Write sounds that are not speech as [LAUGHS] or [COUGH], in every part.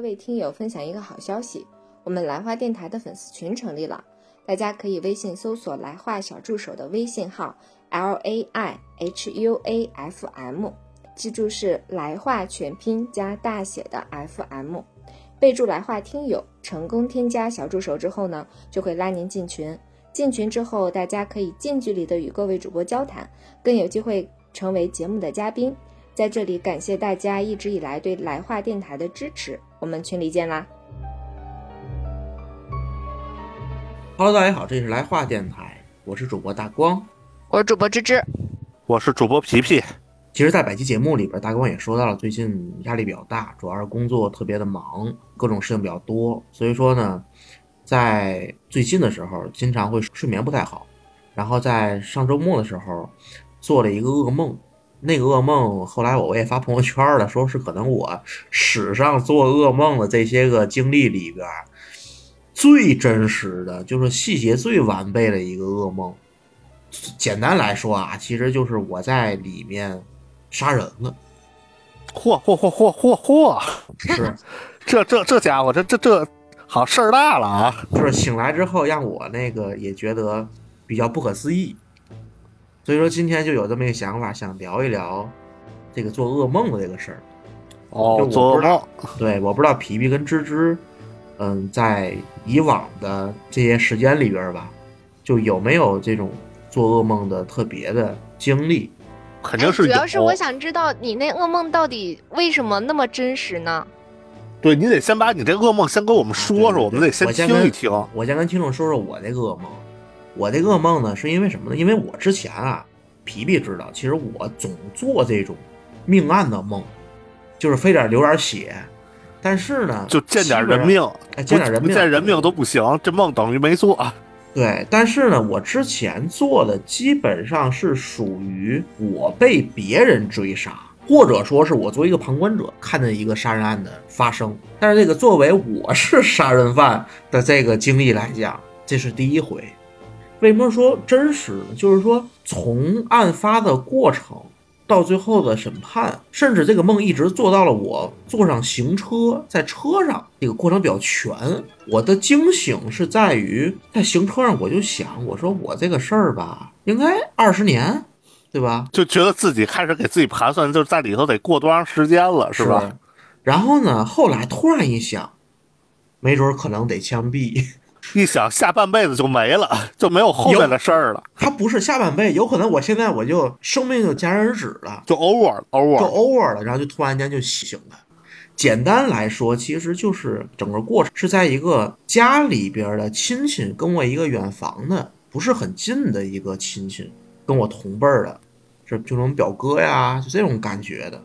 各位听友分享一个好消息，我们来话电台的粉丝群成立了，大家可以微信搜索“来话小助手”的微信号 l a i h u a f m，记住是来话全拼加大写的 f m，备注“来话听友”，成功添加小助手之后呢，就会拉您进群。进群之后，大家可以近距离的与各位主播交谈，更有机会成为节目的嘉宾。在这里感谢大家一直以来对来话电台的支持，我们群里见啦！Hello，大家好，这里是来话电台，我是主播大光，我是主播芝芝，我是主播皮皮。其实，在百期节目里边，大光也说到了，最近压力比较大，主要是工作特别的忙，各种事情比较多，所以说呢，在最近的时候，经常会睡眠不太好，然后在上周末的时候，做了一个噩梦。那个噩梦，后来我也发朋友圈了，说是可能我史上做噩梦的这些个经历里边最真实的，就是细节最完备的一个噩梦。简单来说啊，其实就是我在里面杀人了。嚯嚯嚯嚯嚯嚯！是，[LAUGHS] 这这这家伙，这这这好事儿大了啊！就是醒来之后，让我那个也觉得比较不可思议。所以说今天就有这么一个想法，想聊一聊这个做噩梦的这个事儿。哦，做噩梦。[LAUGHS] 对，我不知道皮皮跟芝芝，嗯，在以往的这些时间里边吧，就有没有这种做噩梦的特别的经历？肯定是主要是我想知道你那噩梦到底为什么那么真实呢？对你得先把你这噩梦先跟我们说说，我们得先听一听。我先跟听众说说我这个噩梦。我这噩梦呢，是因为什么呢？因为我之前啊，皮皮知道，其实我总做这种命案的梦，就是非得流点血，但是呢，就见点人命，见点人命，见人命都不行，这梦等于没做。对，但是呢，我之前做的基本上是属于我被别人追杀，或者说是我作为一个旁观者看见一个杀人案的发生。但是这个作为我是 [LAUGHS] 杀人犯的这个经历来讲，这是第一回。为什么说真实呢？就是说，从案发的过程到最后的审判，甚至这个梦一直做到了我坐上行车，在车上这个过程比较全。我的惊醒是在于在行车上，我就想，我说我这个事儿吧，应该二十年，对吧？就觉得自己开始给自己盘算，就是在里头得过多长时间了，是吧？然后呢，后来突然一想，没准可能得枪毙。一想下半辈子就没了，就没有后面的事儿了。他不是下半辈，有可能我现在我就生命就戛然而止了，就 over 了，over 就 over 了，然后就突然间就醒了。简单来说，其实就是整个过程是在一个家里边的亲戚跟我一个远房的不是很近的一个亲戚，跟我同辈儿的，是就那种表哥呀，就这种感觉的。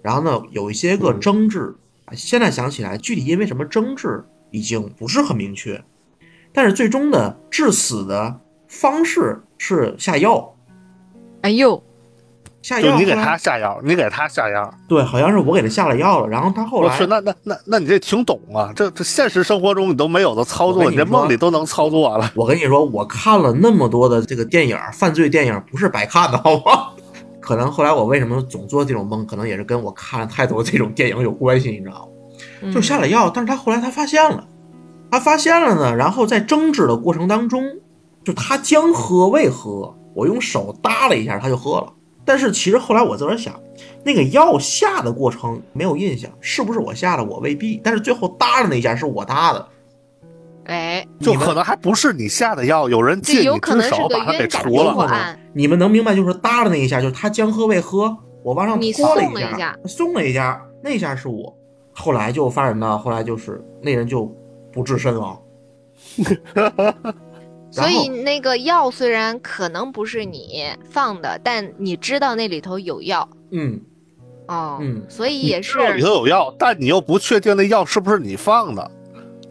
然后呢，有一些个争执，现在想起来，具体因为什么争执已经不是很明确。但是最终的致死的方式是下药，哎呦，下药！你给他下药，你给他下药。对，好像是我给他下了药了，然后他后来，我去，那那那那你这挺懂啊，这这现实生活中你都没有的操作，你这梦里都能操作了。我跟你说，我看了那么多的这个电影，犯罪电影不是白看的，好吗？可能后来我为什么总做这种梦，可能也是跟我看了太多这种电影有关系，你知道吗？就下了药，但是他后来他发现了。他发现了呢，然后在争执的过程当中，就他将喝未喝，我用手搭了一下，他就喝了。但是其实后来我自个儿想，那个药下的过程没有印象，是不是我下的我未必。但是最后搭的那一下是我搭的，哎，就可能还不是你下的药，有人借你之手把他给除了。你们能明白，就是搭的那一下，就是他将喝未喝，我往上拖了一下，松了一下，那一下是我。后来就发展到后来就是那人就。不治身亡，[LAUGHS] 所以那个药虽然可能不是你放的，但你知道那里头有药。嗯，哦，嗯，所以也是里头有药，但你又不确定那药是不是你放的。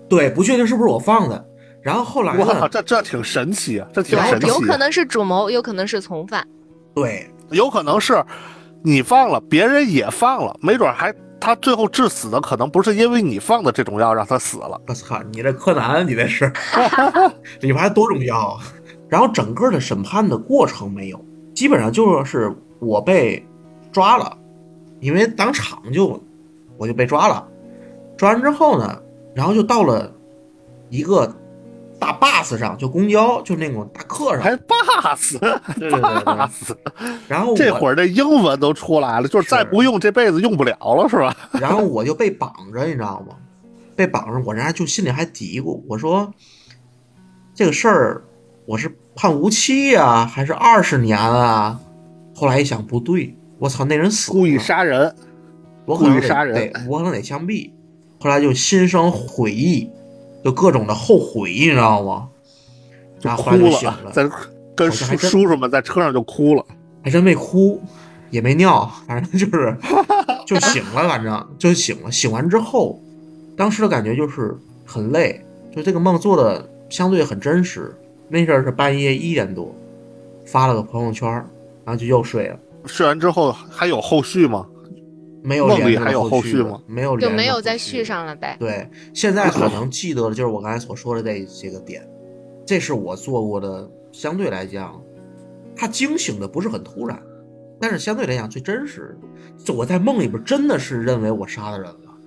对，不确定是不是我放的。然后后来，我靠，这这挺神奇啊，这挺神奇。有可能是主谋，有可能是从犯。对，有可能是你放了，别人也放了，没准还。他最后致死的可能不是因为你放的这种药让他死了。我操，你这柯南，你这是里边还多种药。然后整个的审判的过程没有，基本上就是我被抓了，因为当场就我就被抓了。抓完之后呢，然后就到了一个大 bus 上，就公交，就那种大客上，还 bus 对 [LAUGHS] 对 bus，然后这会儿这英文都出来了，就是再不用这辈子用不了了，是吧？[LAUGHS] 然后我就被绑着，你知道吗？被绑着，我这还就心里还嘀咕，我说这个事儿我是判无期呀、还是二十年啊？后来一想不对，我操，那人死了，故意杀人，我可能得故意杀人我可能得枪毙。后来就心生悔意，就各种的后悔，你知道吗？就哭然后后来就醒了，在跟叔叔叔们在车上就哭了。还真没哭，也没尿，反正就是就醒了，反正就醒了。醒完之后，当时的感觉就是很累，就这个梦做的相对很真实。那阵儿是半夜一点多，发了个朋友圈儿，然后就又睡了，睡完之后还有后续吗？没有还有后续吗？没有连就没有再续续上了呗。对，现在可能 [LAUGHS] 记得的就是我刚才所说的这些个点，这是我做过的，相对来讲，他惊醒的不是很突然，但是相对来讲最真实。就我在梦里边真的是认为我杀了人了，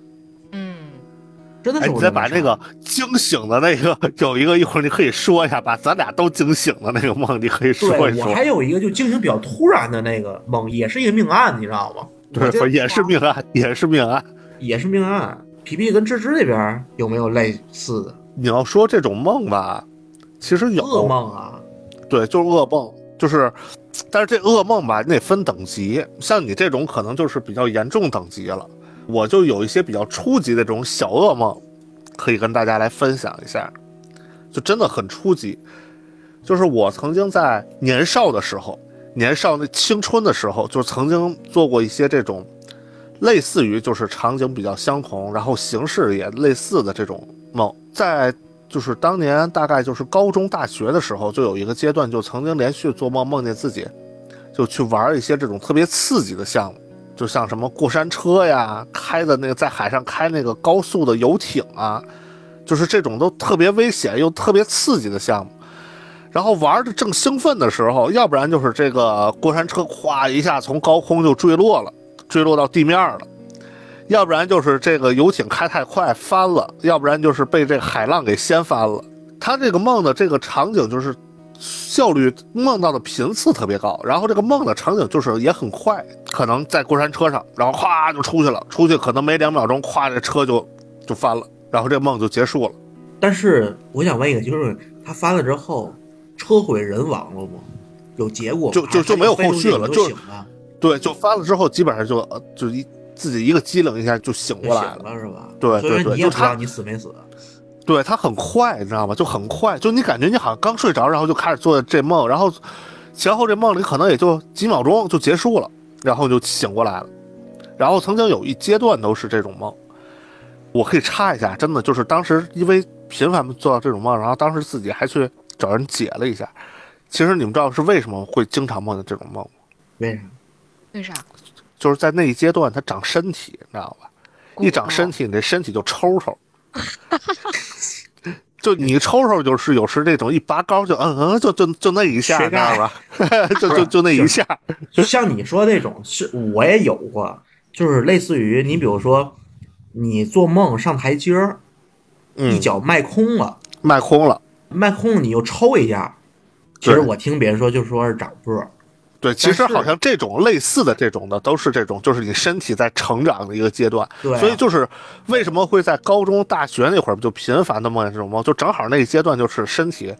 嗯，哎，真的是你我再把那个惊醒的那个有一个，一会儿你可以说一下，把咱俩都惊醒的那个梦，你可以说一说。对我还有一个就惊醒比较突然的那个梦，也是一个命案，你知道吗？我对，[LAUGHS] 也是命案，也是命案。也是命案。皮皮跟芝芝那边有没有类似的你要说这种梦吧，其实有噩，梦啊？对，就是噩梦，就是，但是这噩梦吧，你得分等级，像你这种可能就是比较严重等级了。我就有一些比较初级的这种小噩梦，可以跟大家来分享一下，就真的很初级。就是我曾经在年少的时候，年少那青春的时候，就曾经做过一些这种类似于就是场景比较相同，然后形式也类似的这种梦，在就是当年大概就是高中、大学的时候，就有一个阶段，就曾经连续做梦，梦见自己就去玩一些这种特别刺激的项目，就像什么过山车呀，开的那个在海上开那个高速的游艇啊，就是这种都特别危险又特别刺激的项目。然后玩的正兴奋的时候，要不然就是这个过山车咵一下从高空就坠落了，坠落到地面了。要不然就是这个游艇开太快翻了，要不然就是被这海浪给掀翻了。他这个梦的这个场景就是效率梦到的频次特别高，然后这个梦的场景就是也很快，可能在过山车上，然后咵就出去了，出去可能没两秒钟，咵这车就就翻了，然后这梦就结束了。但是我想问一个，就是他翻了之后，车毁人亡了吗？有结果吗？就就就没有后续了就醒了，对，就翻了之后，基本上就呃就一自己一个机灵一下就醒过来了。了是吧？对对对就他你死没死。对，他很快，你知道吗？就很快，就你感觉你好像刚睡着，然后就开始做这梦，然后前后这梦里可能也就几秒钟就结束了，然后就醒过来了。然后曾经有一阶段都是这种梦，我可以插一下，真的就是当时因为频繁地做到这种梦，然后当时自己还去找人解了一下。其实你们知道是为什么会经常梦见这种梦吗？为啥？为啥？就是在那一阶段，它长身体，你知道吧？一长身体，你这身体就抽抽。[LAUGHS] 就你抽抽，就是有时那种一拔高就嗯嗯，就就就那一下，你知道吧？[LAUGHS] 就就就那一下，[LAUGHS] 就像你说那种，是我也有过，就是类似于你比如说，你做梦上台阶儿，一嗯，脚迈空了，迈空了。迈空了你又抽一下。其实我听别人说，就说是长个儿，对，其实好像这种类似的这种的都是这种，就是你身体在成长的一个阶段。对啊所以就是为什么会在高中、大学那会儿就频繁的梦见这种梦，就正好那一阶段就是身体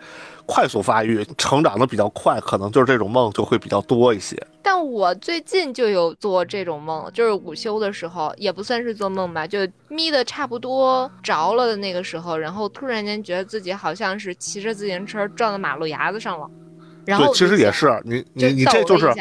快速发育，成长的比较快，可能就是这种梦就会比较多一些。但我最近就有做这种梦，就是午休的时候，也不算是做梦吧，就眯的差不多着了的那个时候，然后突然间觉得自己好像是骑着自行车撞到马路牙子上了，然后对，其实也是你你你这就是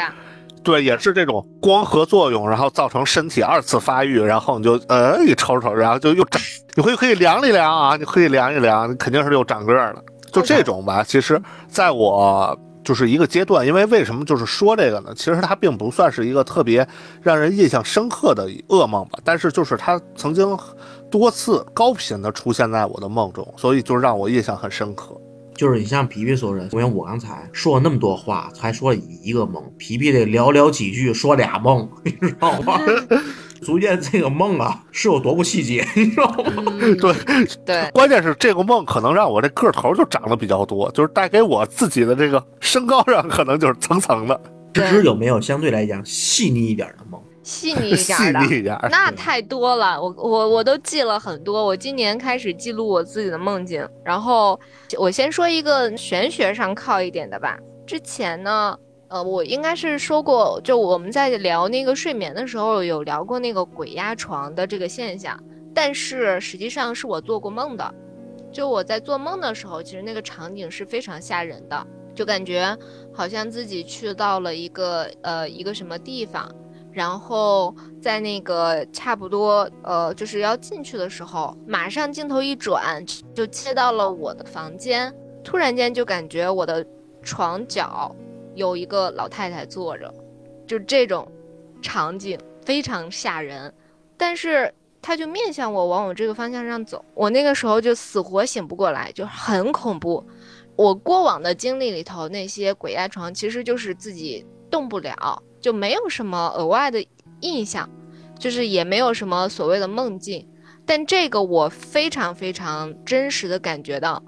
对，也是这种光合作用，然后造成身体二次发育，然后你就呃一抽抽，然后就又长，你会可以量一量啊，你可以量一量，你肯定是又长个儿了。就这种吧，其实在我就是一个阶段，因为为什么就是说这个呢？其实它并不算是一个特别让人印象深刻的噩梦吧，但是就是它曾经多次高频的出现在我的梦中，所以就让我印象很深刻。就是你像皮皮所说的，因为我刚才说了那么多话，才说了一个梦，皮皮得寥寥几句说俩梦，[LAUGHS] 你知道吗？[LAUGHS] 足见这个梦啊是有多不细节，你知道吗？嗯 [LAUGHS] 对，对，关键是这个梦可能让我这个头就长得比较多，就是带给我自己的这个身高上可能就是层层的，芝芝有没有相对来讲细腻一点的梦？细腻一细点的。腻一点。那太多了，我我我都记了很多。我今年开始记录我自己的梦境，然后我先说一个玄学上靠一点的吧。之前呢，呃，我应该是说过，就我们在聊那个睡眠的时候，有聊过那个鬼压床的这个现象，但是实际上是我做过梦的。就我在做梦的时候，其实那个场景是非常吓人的，就感觉好像自己去到了一个呃一个什么地方。然后在那个差不多呃就是要进去的时候，马上镜头一转，就切到了我的房间。突然间就感觉我的床角有一个老太太坐着，就这种场景非常吓人。但是她就面向我，往我这个方向上走。我那个时候就死活醒不过来，就很恐怖。我过往的经历里头，那些鬼压床其实就是自己动不了。就没有什么额外的印象，就是也没有什么所谓的梦境，但这个我非常非常真实的感觉到，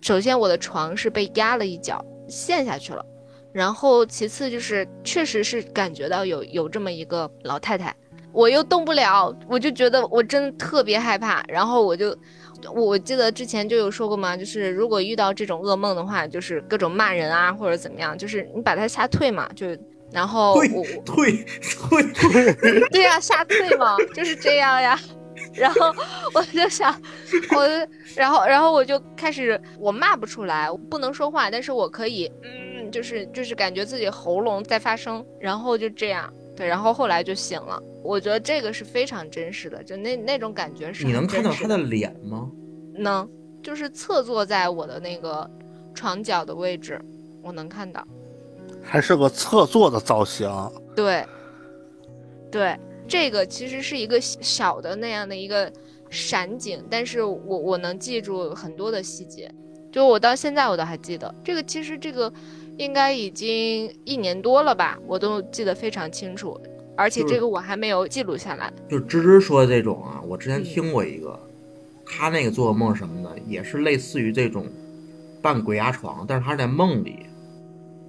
首先我的床是被压了一脚陷下去了，然后其次就是确实是感觉到有有这么一个老太太，我又动不了，我就觉得我真的特别害怕，然后我就。我记得之前就有说过嘛，就是如果遇到这种噩梦的话，就是各种骂人啊，或者怎么样，就是你把它吓退嘛，就然后我退退退，[LAUGHS] 对呀、吓退嘛，就是这样呀。[LAUGHS] 然后我就想，我然后然后我就开始，我骂不出来，我不能说话，但是我可以，嗯，就是就是感觉自己喉咙在发声，然后就这样，对，然后后来就醒了。我觉得这个是非常真实的，就那那种感觉是你能看到他他的脸吗？能，就是侧坐在我的那个床角的位置，我能看到。还是个侧坐的造型，对，对，这个其实是一个小的那样的一个闪景，但是我我能记住很多的细节，就我到现在我都还记得。这个其实这个应该已经一年多了吧，我都记得非常清楚，而且这个我还没有记录下来。就是芝芝说的这种啊，我之前嗯听过一个，他那个做梦什么的，也是类似于这种半鬼压床，但是他是在梦里，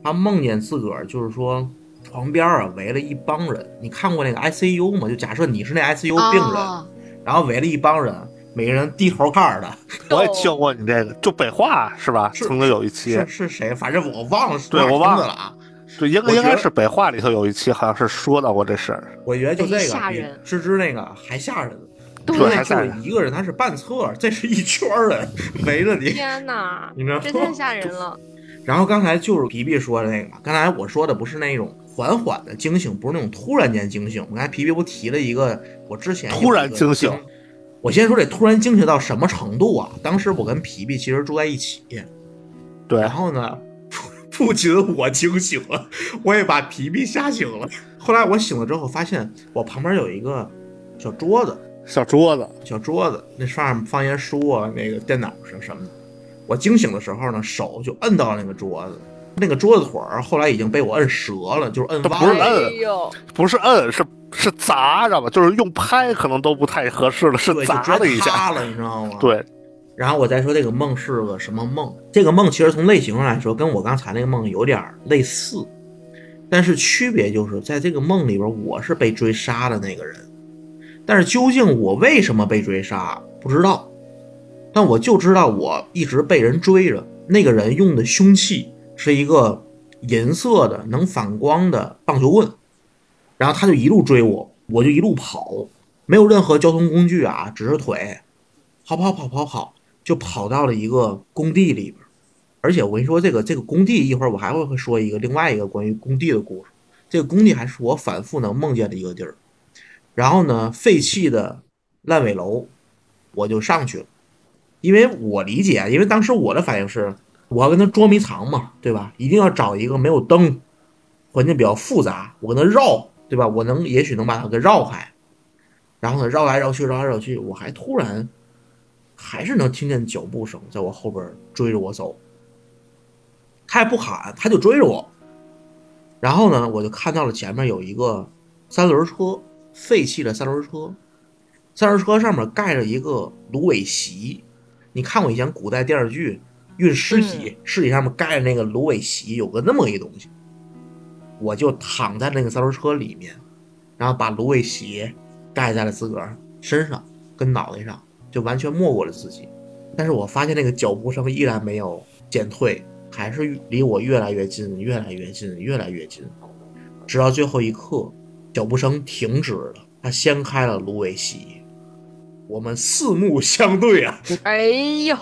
他梦见自个儿就是说床边啊围了一帮人。你看过那个 ICU 吗？就假设你是那 ICU 病人，哦然后围了一帮人，每个人低头看着的，[LAUGHS] 我也听过你这个，就北化是吧？是曾经有一期是，是谁？反正我忘了是哪儿对我忘了啊。对，应该应该是北化里头有一期，好像是说到过这事儿。我觉得就这哎个比吓人芝芝那个还吓人。对就还吓人是一个人，他是半侧，这是一圈人围着你。天哪，你知道太吓人了。然后刚才就是皮皮说的那个嘛，刚才我说的不是那种缓缓的惊醒，不是那种突然间惊醒。我刚才皮皮不提了一个，我之前突然惊醒。我先说这突然惊醒到什么程度啊？当时我跟皮皮其实住在一起，对然，后呢，不不仅我惊醒了，我也把皮皮吓醒了。后来我醒了之后，发现我旁边有一个小桌子，小桌子，小桌子，那上面放些书啊，那个电脑上什么的。我惊醒的时候呢，手就摁到了那个桌子，那个桌子腿儿后来已经被我摁折了，就是摁这弯了。不是摁不是摁，是是砸，知道吧？就是用拍可能都不太合适了，是砸了一下。塌了，你知道吗？。对，然后我再说这个梦是个什么梦？这个梦其实从类型上来说，跟我刚才那个梦有点类似，但是区别就是在这个梦里边，我是被追杀的那个人，但是究竟我为什么被追杀，不知道。但我就知道我一直被人追着，那个人用的凶器是一个银色的能反光的棒球棍，然后他就一路追我，我就一路跑，没有任何交通工具啊，只是腿，跑跑跑跑跑，就跑到了一个工地里边。而且我跟你说，这个这个工地一会儿我还会会说一个另外一个关于工地的故事。这个工地还是我反复能梦见的一个地儿。然后呢，废弃的烂尾楼，我就上去了。因为我理解，因为当时我的反应是，我要跟他捉迷藏嘛，对吧？一定要找一个没有灯，环境比较复杂，我跟他绕，对吧？我能也许能把他给绕开。然后呢，绕来绕去，绕来绕去，我还突然还是能听见脚步声在我后边追着我走。他也不喊，他就追着我。然后呢，我就看到了前面有一个三轮车，废弃的三轮车，三轮车上面盖着一个芦苇席。你看过以前古代电视剧运尸体，尸体上面盖着那个芦苇席，有个那么一东西。我就躺在那个三轮车里面，然后把芦苇席盖在了自个儿身上跟脑袋上，就完全没过了自己。但是我发现那个脚步声依然没有减退，还是离我越来越近，越来越近，越来越近，直到最后一刻，脚步声停止了，他掀开了芦苇席，我们四目相对啊，哎呦，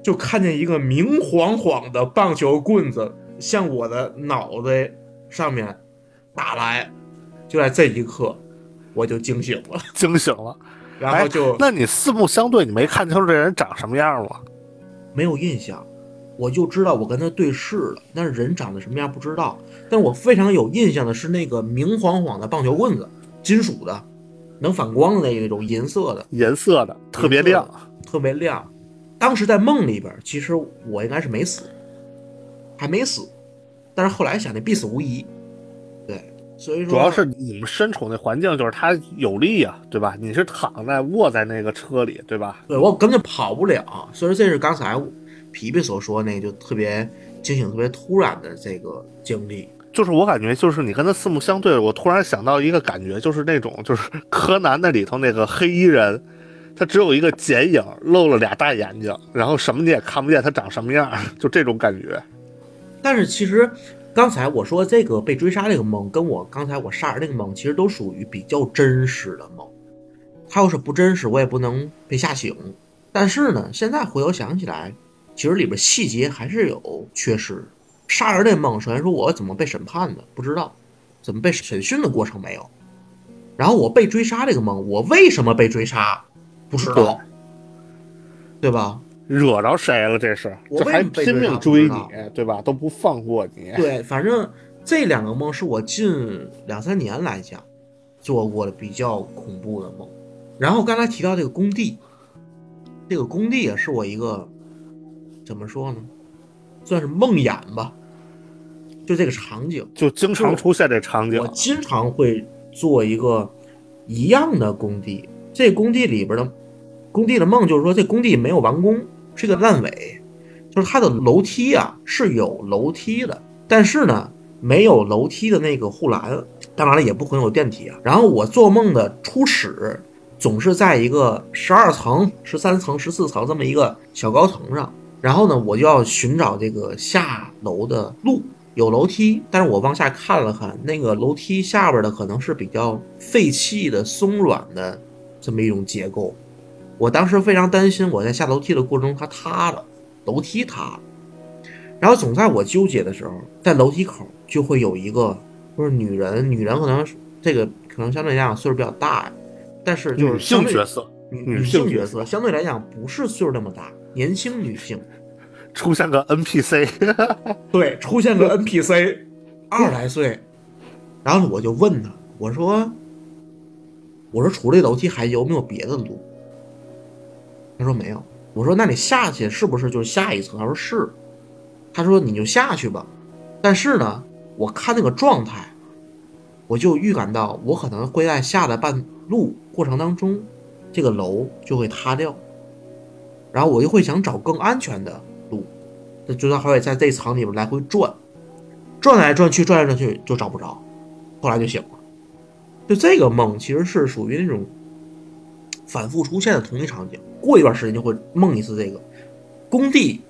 就看见一个明晃晃的棒球棍子向我的脑袋上面打来，就在这一刻，我就惊醒了，惊醒了。然后就哎那你四目相对，你没看清楚这人长什么样吗？没有印象，我就知道我跟他对视了，但是人长得什么样不知道。但我非常有印象的是那个明晃晃的棒球棍子，金属的，能反光的那种银色的，银色的特别亮，特别亮。当时在梦里边，其实我应该是没死，还没死，但是后来想那必死无疑，对，所以说主要是你们身处那环境就是它有利啊，对吧？你是躺在卧在那个车里，对吧？对我根本跑不了，所以说这是刚才皮皮所说那个就特别惊醒、特别突然的这个经历。就是我感觉，就是你跟他四目相对，我突然想到一个感觉，就是那种就是柯南那里头那个黑衣人，他只有一个剪影，露了俩大眼睛，然后什么你也看不见他长什么样，就这种感觉。但是其实刚才我说这个被追杀这个梦，跟我刚才我杀人那个梦，其实都属于比较真实的梦。他要是不真实，我也不能被吓醒。但是呢，现在回头想起来，其实里边细节还是有缺失。杀人这梦，首先说我怎么被审判的不知道，怎么被审讯的过程没有。然后我被追杀这个梦，我为什么被追杀不知道，对吧？惹着谁了？这是，我这还拼命追你，对吧？都不放过你。对，反正这两个梦是我近两三年来讲做过的比较恐怖的梦。然后刚才提到这个工地，这个工地也是我一个怎么说呢，算是梦魇吧。就这个场景，就经常出现这场景我，经常会做一个一样的工地。这工地里边的工地的梦就是说，这工地没有完工，是个烂尾，就是它的楼梯啊是有楼梯的，但是呢没有楼梯的那个护栏，当然了也不可能有电梯啊。然后我做梦的初始总是在一个十二层、十三层、十四层这么一个小高层上，然后呢我就要寻找这个下楼的路。有楼梯，但是我往下看了看，那个楼梯下边的可能是比较废弃的、松软的这么一种结构。我当时非常担心，我在下楼梯的过程中它塌了，楼梯塌了。然后总在我纠结的时候，在楼梯口就会有一个，就是女人，女人可能这个可能相对来讲岁数比较大，但是就是女性角色女性角色相对来讲不是岁数那么大，年轻女性。出现个 NPC，[LAUGHS] 对，出现个 NPC，二十来岁，然后我就问他，我说，我说除了楼梯还有没有别的路？他说没有。我说那你下去是不是就是下一层？他说是。他说你就下去吧，但是呢，我看那个状态，我就预感到我可能会在下的半路过程当中，这个楼就会塌掉，然后我就会想找更安全的。那就让还会在这层里面来回转，转来转去，转来转去就找不着，后来就醒了。就这个梦其实是属于那种反复出现的同一场景，过一段时间就会梦一次这个工地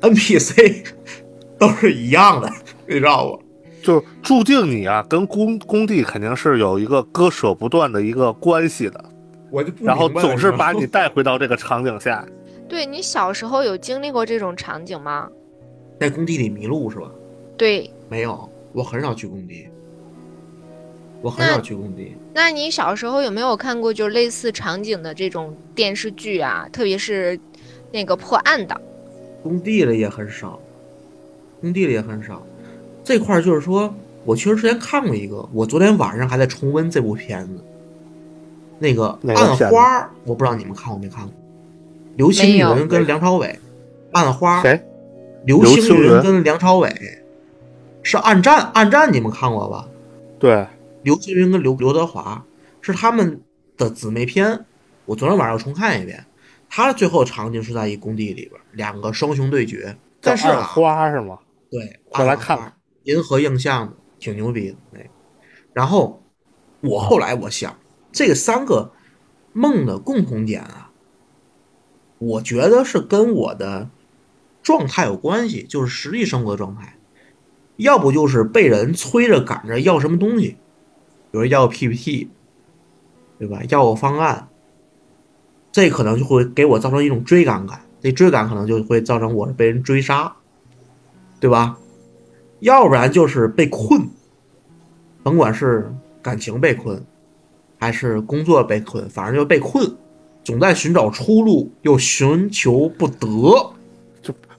NPC [LAUGHS] 都是一样的，你知道吗？就注定你啊，跟工工地肯定是有一个割舍不断的一个关系的，我就不然后总是把你带回到这个场景下。[LAUGHS] 对你小时候有经历过这种场景吗？在工地里迷路是吧？对，没有，我很少去工地，我很少去工地。那你小时候有没有看过就类似场景的这种电视剧啊？特别是那个破案的，工地里也很少，工地里也很少。这块儿就是说，我确实之前看过一个，我昨天晚上还在重温这部片子。那个暗花儿，我不知道你们看过没看过。刘青云跟梁朝伟，暗花？刘刘青云跟梁朝伟是暗战，暗战你们看过吧？对，刘青云跟刘刘德华，是他们的姊妹篇。我昨天晚上又重看一遍，他的最后场景是在一工地里边，两个双雄对决。但是啊，花是吗？对，快来看看银河映像的，挺牛逼的那个。然后我后来我想，这个三个梦的共同点啊，我觉得是跟我的状态有关系，就是实际生活的状态，要不就是被人催着赶着要什么东西，比如要 PPT，对吧？要个方案，这可能就会给我造成一种追赶感，这追赶可能就会造成我是被人追杀，对吧？要不然就是被困，甭管是感情被困，还是工作被困，反正就被困，总在寻找出路，又寻求不得。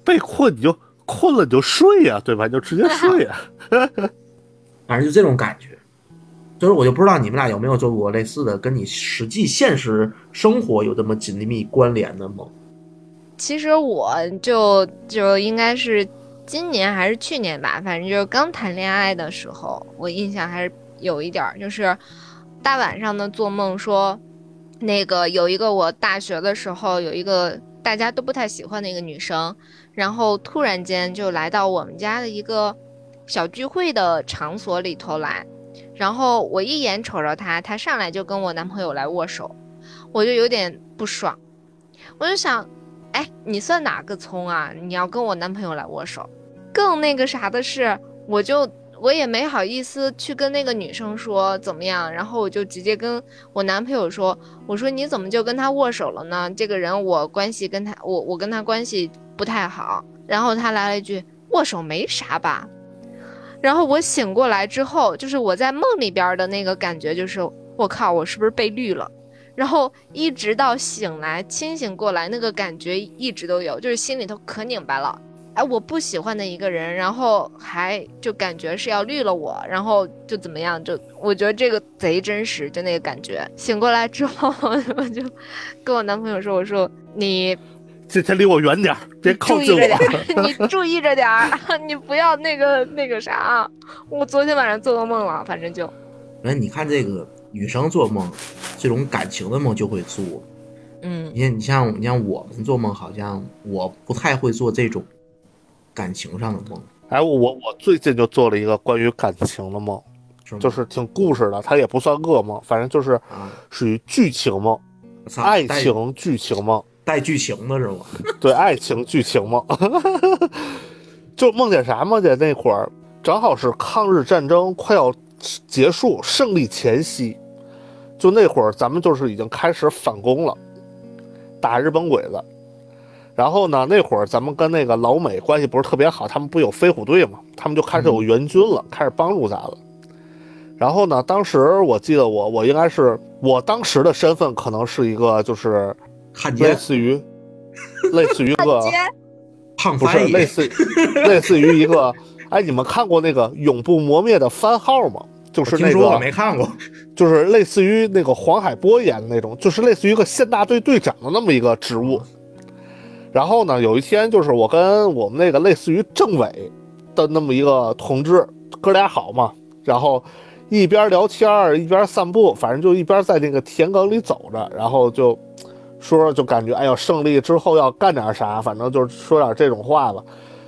就被困你就困了你就睡呀、对吧？你就直接睡呀、[LAUGHS] 反正就这种感觉。就是我就不知道你们俩有没有做过类似的，跟你实际现实生活有这么紧密关联的梦。其实我就就应该是今年还是去年吧，反正就是刚谈恋爱的时候，我印象还是有一点儿，就是大晚上的做梦说，那个有一个我大学的时候有一个大家都不太喜欢的一个女生，然后突然间就来到我们家的一个小聚会的场所里头来，然后我一眼瞅着她，她上来就跟我男朋友来握手，我就有点不爽，我就想。哎，你算哪个葱啊？你要跟我男朋友来握手，更那个啥的是，我就我也没好意思去跟那个女生说怎么样，然后我就直接跟我男朋友说，我说你怎么就跟他握手了呢？这个人我关系跟他，我我跟他关系不太好。然后他来了一句握手没啥吧，然后我醒过来之后，就是我在梦里边的那个感觉就是，我靠，我是不是被绿了？然后一直到醒来清醒过来，那个感觉一直都有，就是心里头可拧巴了。哎，我不喜欢的一个人，然后还就感觉是要绿了我，然后就怎么样？就我觉得这个贼真实，就那个感觉。醒过来之后，[LAUGHS] 我就跟我男朋友说：“我说你这他离我远点儿，别靠近我。[LAUGHS] 你注意着点儿，[LAUGHS] 你不要那个那个啥。啊我昨天晚上做噩梦了，反正就那，你看这个女生做梦，这种感情的梦就会做。嗯你看，你像你像我们做梦，好像我不太会做这种感情上的梦，哎，我我我最近就做了一个关于感情的梦，是？就是挺故事的，它也不算噩梦，反正就是啊，属于剧情梦，爱情剧情梦。带剧情的是吗？[LAUGHS] 对，爱情剧情梦，[LAUGHS] 就梦见啥？梦见那会儿正好是抗日战争快要结束、胜利前夕，就那会儿咱们就是已经开始反攻了，打日本鬼子。然后呢，那会儿咱们跟那个老美关系不是特别好，他们不有飞虎队嘛，他们就开始有援军了，开始帮助咱了。然后呢，当时我记得我我应该是我当时的身份可能是一个就是汉奸、类似于 [LAUGHS] 类似于一个不是胖翻译，类似类似于一个，哎，你们看过那个永不磨灭的番号吗？就是那我听说我个，没看过。就是类似于那个黄海波演的那种，就是类似于一个县大队队长的那么一个职务。然后呢，有一天就是我跟我们那个类似于政委的那么一个同志，哥俩好嘛，然后一边聊天儿一边散步，反正就一边在那个田埂里走着，然后就说就感觉哎呦胜利之后要干点啥，反正就是说点这种话吧，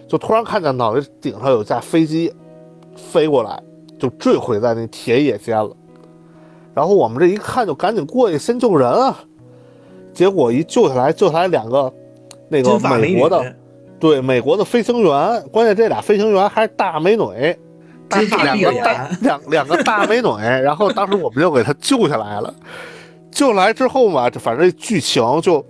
就突然看见脑袋顶上有架飞机飞过来，就坠毁在那田野间了。然后我们这一看就赶紧过去先救人啊，结果一救下来，救下来两个那个美国的对美国的飞行员，关键这俩飞行员还是大美女，两个大眼，[LAUGHS] 两两个大美女，[LAUGHS] 然后当时我们就给他救下来了。救下来之后嘛，这反正剧情就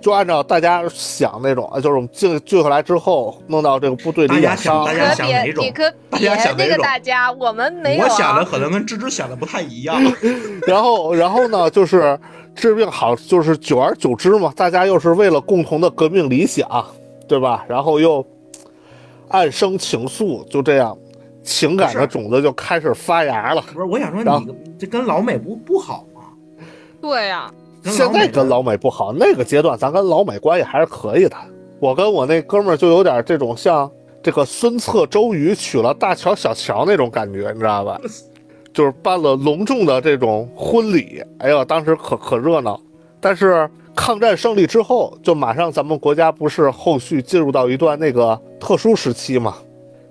就按照大家想那种，呃就是我们救救下来之后弄到这个部队里大家养伤想，大家想哪，种你可大别那个家想哪种大家，我们没有、啊。我想的可能跟芝芝想的不太一样。[LAUGHS] 然后，然后呢，就是治病好，就是久而久之嘛，大家又是为了共同的革命理想，对吧？然后又暗生情愫，就这样，情感的种子就开始发芽了。不是，我想说你这跟老美不不好吗？对呀、跟现在跟老美不好，那个阶段咱跟老美关系还是可以的。我跟我那哥们儿就有点这种像这个孙策周瑜娶了大乔小乔那种感觉，你知道吧？就是办了隆重的这种婚礼，哎呀，当时可可热闹。但是抗战胜利之后，就马上咱们国家不是后续进入到一段那个特殊时期嘛，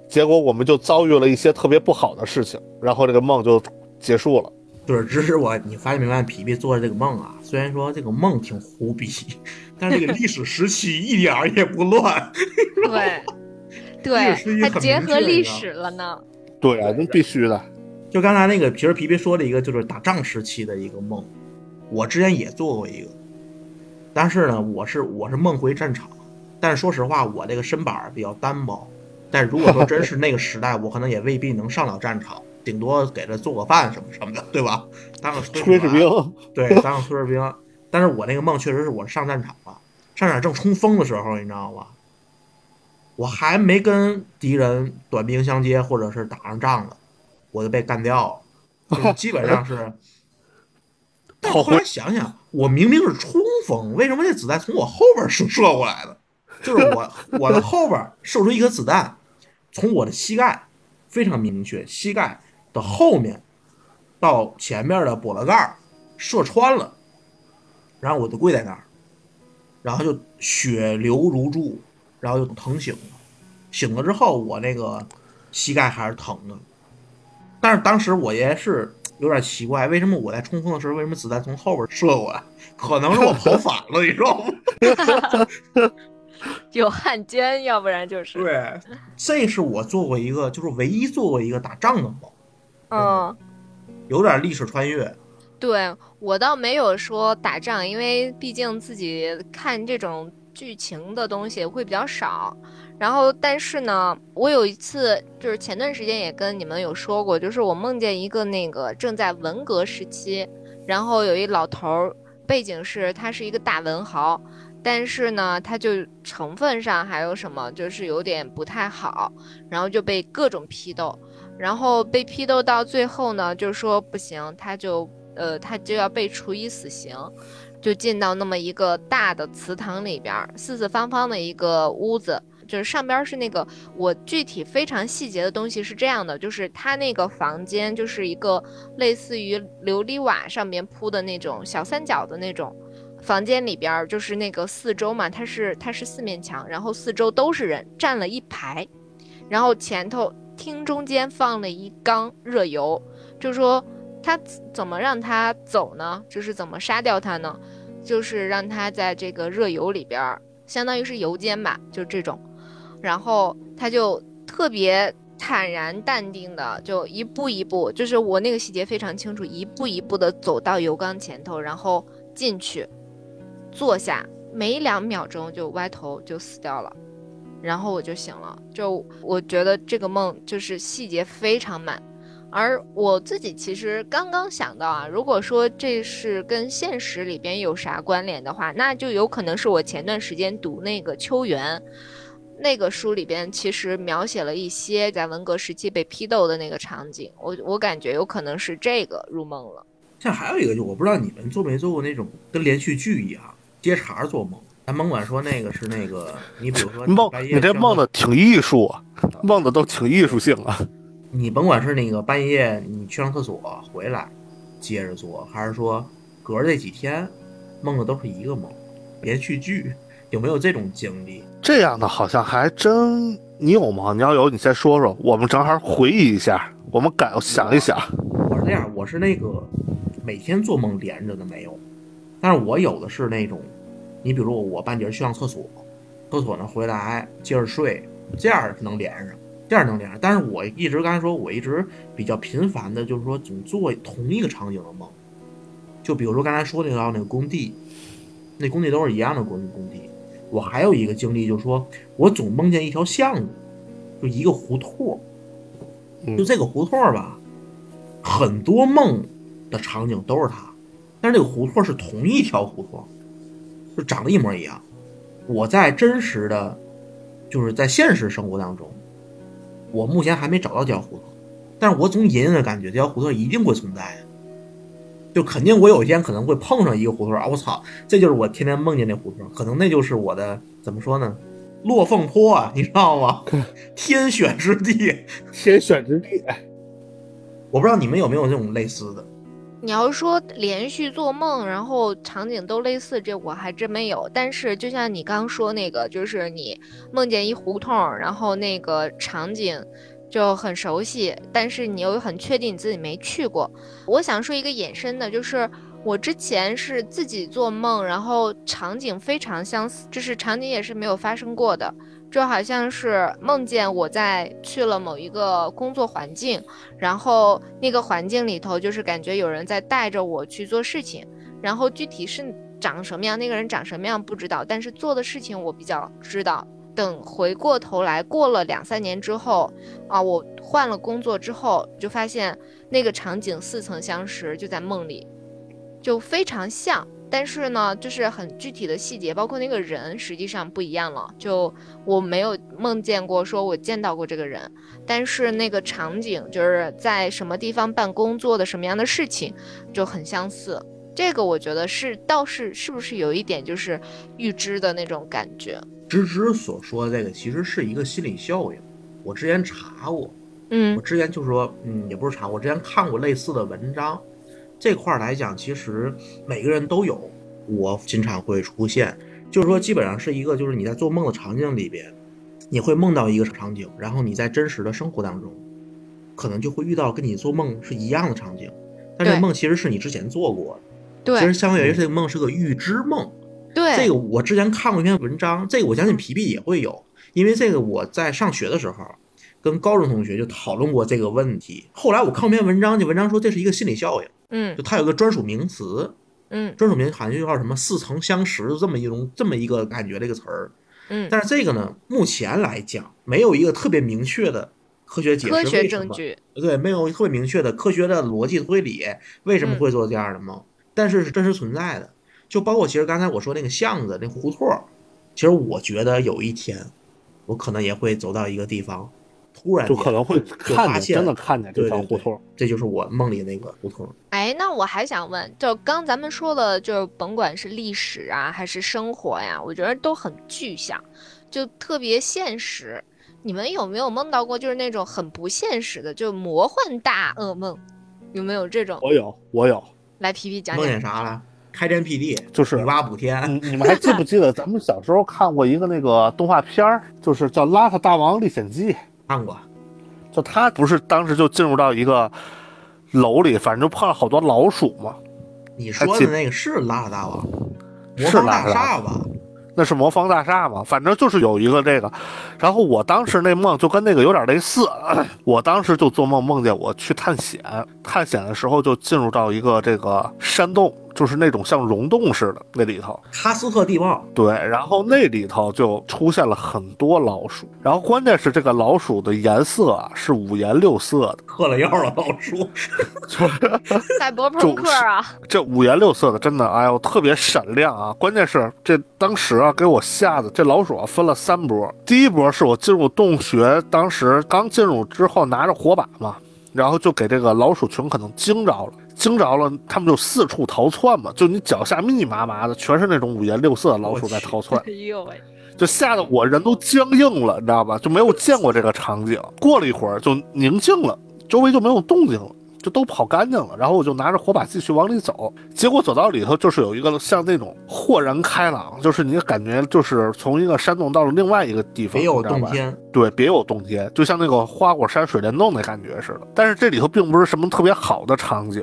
结果我们就遭遇了一些特别不好的事情，然后这个梦就结束了。就是只是我，你发现没发现皮皮做的这个梦啊？虽然说这个梦挺胡逼，但是这个历史时期一点儿也不乱。对，[LAUGHS] 对，还结合历史了呢。对啊，那必须的。就刚才那个，其实皮皮说的一个，就是打仗时期的一个梦。我之前也做过一个，但是呢，我是我是梦回战场，但是说实话，我这个身板比较单薄。但如果说真是那个时代，我可能也未必能上了战场，[LAUGHS] 顶多给他做个饭什么什么的，对吧？[LAUGHS] 当个炊事兵，[LAUGHS] 对，当个炊事兵。但是我那个梦确实是我上战场了，上场正冲锋的时候，你知道吧？我还没跟敌人短兵相接，或者是打上仗呢，我就被干掉了，基本上是。[LAUGHS] 但后来想想，我明明是冲锋，为什么这子弹从我后边射射过来的？就是我 [LAUGHS] 我的后边射出一颗子弹，从我的膝盖，非常明确，膝盖的后面到前面的波棱盖射穿了，然后我就跪在那儿，然后就血流如注，然后就疼醒了。醒了之后，我那个膝盖还是疼的，但是当时我也是。[TSK] 有点奇怪，为什么我在冲锋的时候，为什么子弹从后边射过来？可能是我跑反了，你知道吗？[LAUGHS] [LAUGHS] 有汉奸，要不然就是。对，这是我做过一个，就是唯一做过一个打仗的梦。嗯，有点历史穿越。对我倒没有说打仗，因为毕竟自己看这种剧情的东西会比较少。然后，但是呢，我有一次就是前段时间也跟你们有说过，就是我梦见一个那个正在文革时期，然后有一老头儿，背景是他是一个大文豪，但是呢，他就成分上还有什么就是有点不太好，然后就被各种批斗，然后被批斗到最后呢，就说不行，他就呃他就要被处以死刑，就进到那么一个大的祠堂里边，四四方方的一个屋子。就是上边是那个，我具体非常细节的东西是这样的，就是他那个房间就是一个类似于琉璃瓦上面铺的那种小三角的那种房间里边，就是那个四周嘛，它是它是四面墙，然后四周都是人站了一排，然后前头厅中间放了一缸热油，就说他怎么让他走呢？就是怎么杀掉他呢？就是让他在这个热油里边，相当于是油煎吧，就这种。然后他就特别坦然淡定的，就一步一步，就是我那个细节非常清楚，一步一步的走到油缸前头，然后进去坐下，没两秒钟就歪头就死掉了，然后我就醒了。就我觉得这个梦就是细节非常满，而我自己其实刚刚想到啊，如果说这是跟现实里边有啥关联的话，那就有可能是我前段时间读那个秋园。那个书里边其实描写了一些在文革时期被批斗的那个场景，我我感觉有可能是这个入梦了。像还有一个，就我不知道你们做没做过那种跟连续剧一样接茬做梦。咱甭管说那个是那个，你比如说梦，你这梦的挺艺术啊，梦的都挺艺术性啊。你甭管是那个半夜你去上厕所回来接着做，还是说隔着这几天梦的都是一个梦，连续剧。有没有这种经历？这样的好像还真，你有吗？你要有，你先说说，我们正好回忆一下，我们改想一想。我是这样，我是那个每天做梦连着的没有，但是我有的是那种，你比如我我半截去上厕所，厕所呢回来接着睡，这样能连上，这样能连上。但是我一直刚才说，我一直比较频繁的，就是说总做同一个场景的梦，就比如说刚才说那个那个工地，那工地都是一样的工工地。我还有一个经历，就是说我总梦见一条巷子，就一个胡同就这个胡同吧，很多梦的场景都是它，但是这个胡同是同一条胡同，就长得一模一样。我在真实的，就是在现实生活当中，我目前还没找到这条胡同，但是我总隐隐的感觉这条胡同一定会存在。就肯定我有一天可能会碰上一个胡同啊！我操，这就是我天天梦见那胡同，可能那就是我的怎么说呢？落凤坡啊，你知道吗？[LAUGHS] 天选之地，[LAUGHS] 天选之地。我不知道你们有没有这种类似的。你要说连续做梦，然后场景都类似，这我还真没有。但是就像你刚说那个，就是你梦见一胡同，然后那个场景就很熟悉，但是你又很确定你自己没去过。我想说一个衍生的，就是我之前是自己做梦，然后场景非常相似，就是场景也是没有发生过的。就好像是梦见我在去了某一个工作环境，然后那个环境里头就是感觉有人在带着我去做事情，然后具体是长什么样，那个人长什么样不知道，但是做的事情我比较知道。等回过头来，过了两三年之后，啊，我换了工作之后，就发现那个场景似曾相识，就在梦里，就非常像。但是呢，就是很具体的细节，包括那个人，实际上不一样了。就我没有梦见过，说我见到过这个人，但是那个场景就是在什么地方办公做的什么样的事情，就很相似。这个我觉得是倒是是不是有一点就是预知的那种感觉？芝芝所说的这个其实是一个心理效应，我之前查过，嗯我之前就说，嗯，也不是查，我之前看过类似的文章。这块儿来讲，其实每个人都有，我经常会出现，就是说基本上是一个，就是你在做梦的场景里边，你会梦到一个场景，然后你在真实的生活当中，可能就会遇到跟你做梦是一样的场景，但这个梦其实是你之前做过的，对其实相当于这个梦是个预知梦。对，这个我之前看过一篇文章，这个我相信皮皮也会有，因为这个我在上学的时候跟高中同学就讨论过这个问题。后来我看过一篇文章，这文章说这是一个心理效应，嗯就它有个专属名词，嗯专属名好像就叫什么似曾相识这么一种这么一个感觉的一个词儿。嗯，但是这个呢，目前来讲没有一个特别明确的科学解释科学为什么证据，对，没有特别明确的科学的逻辑推理，为什么会做这样的梦？但是是真实存在的，就包括其实刚才我说那个巷子、那胡同儿，其实我觉得有一天，我可能也会走到一个地方，突然就可能会看见真的看见这对对对条胡同。这就是我梦里那个胡同儿。哎，那我还想问，就刚咱们说的，就是甭管是历史啊，还是生活呀，我觉得都很具象，就特别现实。你们有没有梦到过，就是那种很不现实的，就魔幻大噩梦？有没有这种？我有，我有，来，皮皮讲梦见讲。啥了？开天辟地，就是女娲补天。你你们还记不记得 [LAUGHS] 咱们小时候看过一个那个动画片儿，就是叫《邋遢大王历险记》？看过，就他不是当时就进入到一个楼里，反正就碰上好多老鼠嘛。你说的那个是邋遢大王，魔是邋遢大厦吧？那是魔方大厦嘛，反正就是有一个这个，然后我当时那梦就跟那个有点类似，[CLEARS THROAT] 我当时就做梦梦见我去探险，探险的时候就进入到一个这个山洞，就是那种像溶洞似的那里头，喀斯特地貌，对，然后那里头就出现了很多老鼠，然后关键是这个老鼠的颜色啊是五颜六色的，嗑了药了老鼠。就是赛博朋克啊，这五颜六色的，真的，哎呦，特别闪亮啊！关键是这当时啊，给我吓的这老鼠啊分了三波。第一波是我进入洞穴，当时刚进入之后拿着火把嘛，然后就给这个老鼠群可能惊着了，惊着了，他们就四处逃窜嘛，就你脚下密密麻麻的全是那种五颜六色的老鼠在逃窜，哎呦喂，就吓得我人都僵硬了，你知道吧？就没有见过这个场景。过了一会儿就宁静了，周围就没有动静了。就都跑干净了，然后我就拿着火把继续往里走，结果走到里头就是有一个像那种豁然开朗，就是你感觉就是从一个山洞到了另外一个地方，别有洞天，对，别有洞天，就像那个花果山水帘洞的感觉似的。但是这里头并不是什么特别好的场景，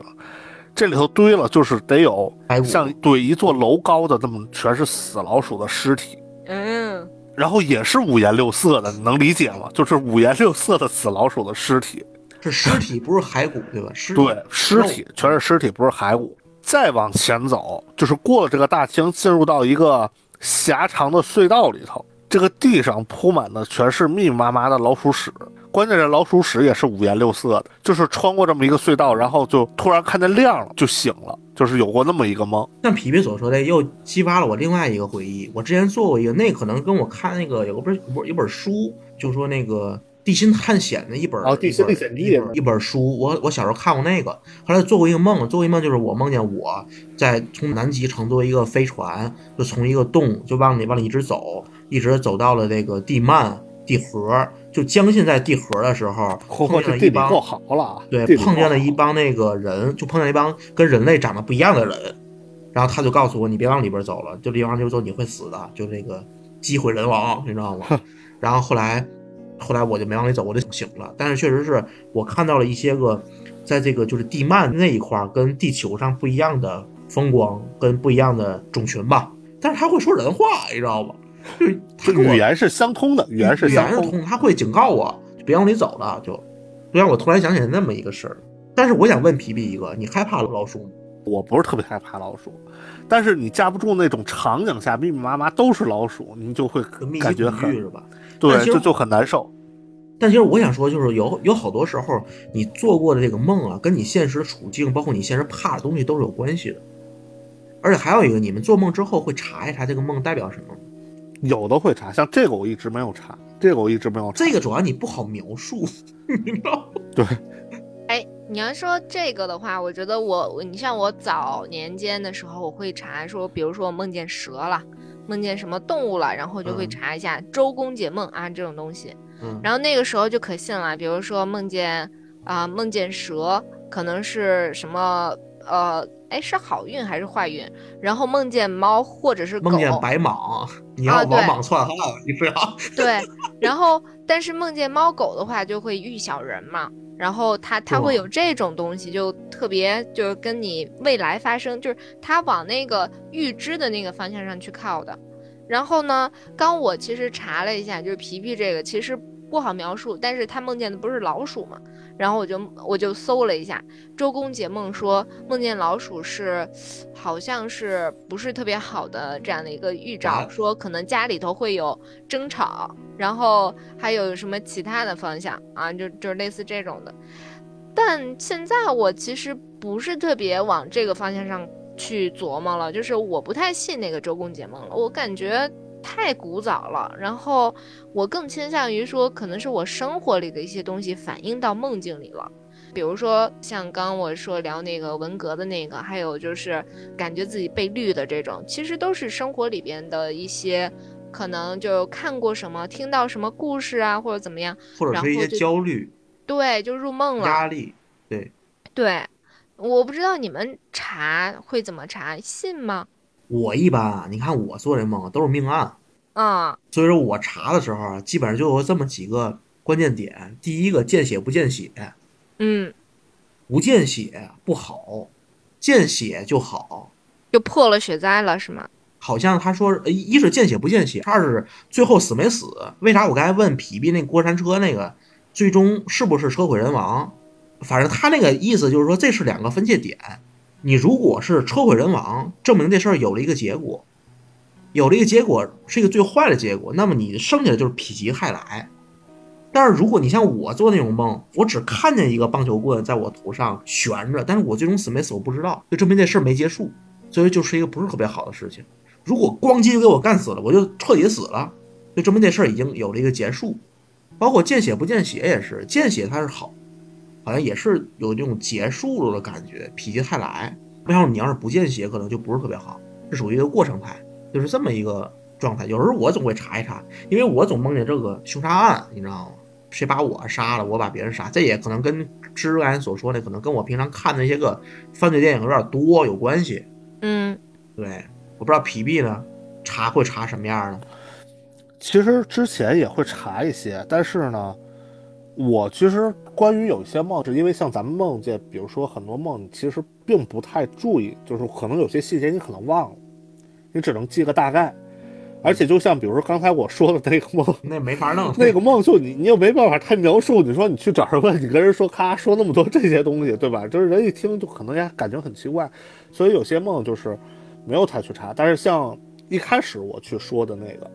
这里头堆了就是得有像对一座楼高的那么全是死老鼠的尸体，嗯，然后也是五颜六色的，你能理解吗？就是五颜六色的死老鼠的尸体，是尸体，不是骸骨，对吧？尸体对，尸体全是尸体，不是骸骨。再往前走，就是过了这个大厅，进入到一个狭长的隧道里头。这个地上铺满的全是密密麻麻的老鼠屎，关键这老鼠屎也是五颜六色的。就是穿过这么一个隧道，然后就突然看见亮了，就醒了。就是有过那么一个梦。像皮皮所说的，又激发了我另外一个回忆。我之前做过一个，那可能跟我看那个有个本有一本书，就说那个地心探险的一本哦地心历险记一本一本书。我我小时候看过那个，后来做过一个梦，做过一个梦就是我梦见我在从南极乘坐一个飞船，就从一个洞就往里往里一直走，一直走到了这个地幔地核，就将近在地核的时候，[LAUGHS] 碰见了一帮够好了啊！对碰见了一帮那个人，就碰见一帮跟人类长得不一样的人，然后他就告诉我，你别往里边走了，就别往里边走，你会死的，就这个机毁人亡，你知道吗？然后后来，后来我就没往里走，我就醒了。但是确实是我看到了一些个，在这个就是地幔那一块儿跟地球上不一样的风光，跟不一样的种群吧。但是他会说人话，你知道吗？就是他语言是相通的，语言是相通。言是通，他会警告我，就别往里走了，就就让我突然想起来那么一个事儿。但是我想问皮皮一个，你害怕老鼠吗？我不是特别害怕老鼠，但是你架不住那种场景下密密麻麻都是老鼠，你就会感觉很？但对，其实就就很难受。但其实我想说，就是有有好多时候，你做过的这个梦啊，跟你现实处境，包括你现实怕的东西都是有关系的。而且还有一个，你们做梦之后会查一查这个梦代表什么吗？有的会查，像这个我一直没有查，这个我一直没有查。这个主要你不好描述，[LAUGHS] 你知道吗？对，[LAUGHS] 哎，你要说这个的话，我觉得我我你像我早年间的时候，我会查说，比如说我梦见蛇了，梦见什么动物了，然后就会嗯查一下周公解梦啊这种东西，嗯，然后那个时候就可信了。比如说梦见啊、梦见蛇，可能是什么呃，哎是好运还是坏运？然后梦见猫或者是狗，梦见白蟒，你要啊对王莽篡汉，你不要？[LAUGHS] 对，然后但是梦见猫狗的话，就会遇小人嘛。然后它它会有这种东西，就特别就是跟你未来发生，就是它往那个预知的那个方向上去靠的。然后呢，刚我其实查了一下，就是皮皮这个其实不好描述，但是他梦见的不是老鼠嘛，然后我就我就搜了一下，周公解梦说梦见老鼠是好像是不是特别好的这样的一个预兆，啊说可能家里头会有争吵，然后还有什么其他的方向啊，就就类似这种的。但现在我其实不是特别往这个方向上去琢磨了，就是我不太信那个周公解梦了，我感觉太古早了。然后我更倾向于说，可能是我生活里的一些东西反映到梦境里了。比如说像刚刚我说聊那个文革的那个，还有就是感觉自己被绿的这种，其实都是生活里边的一些，可能就看过什么、听到什么故事啊，或者怎么样，或者是一些焦虑、对，就入梦了。压力，对。对，我不知道你们查会怎么查，信吗？我一般啊，你看我做这梦都是命案，啊、所以说我查的时候啊，基本上就有这么几个关键点。第一个，见血不见血，嗯，不见血不好，见血就好。就破了血灾了是吗？好像他说，呃一是见血不见血，二是最后死没死？为啥我刚才问皮皮那过山车那个，最终是不是车毁人亡？反正他那个意思就是说，这是两个分界点。你如果是车毁人亡，证明这事儿有了一个结果，有了一个结果是一个最坏的结果，那么你剩下的就是否极泰来。但是如果你像我做那种梦，我只看见一个棒球棍在我头上悬着，但是我最终死没死我不知道，就证明这事儿没结束，所以就是一个不是特别好的事情。如果咣叽就给我干死了，我就彻底死了，就证明这事儿已经有了一个结束。包括见血不见血也是，见血它是好，好像也是有这种结束了的感觉，否极泰来。为啥你要是不见血，可能就不是特别好，是属于一个过程态，就是这么一个状态。有时候我总会查一查，因为我总梦见这个凶杀案，你知道吗？谁把我杀了，我把别人杀，这也可能跟之刚才所说的，可能跟我平常看的那些个犯罪电影有点多有关系。嗯，对，我不知道皮皮呢，查会查什么样的？其实之前也会查一些，但是呢，我其实关于有一些梦，是因为像咱们梦见，比如说很多梦，你其实并不太注意，就是可能有些细节你可能忘了，你只能记个大概。而且就像比如说刚才我说的那个梦，[LAUGHS] 那没法弄。那个梦就你你又没办法太描述，你说你去找人问，你跟人说咔说那么多这些东西，对吧？就是人一听就可能也感觉很奇怪，所以有些梦就是没有太去查。但是像一开始我去说的那个，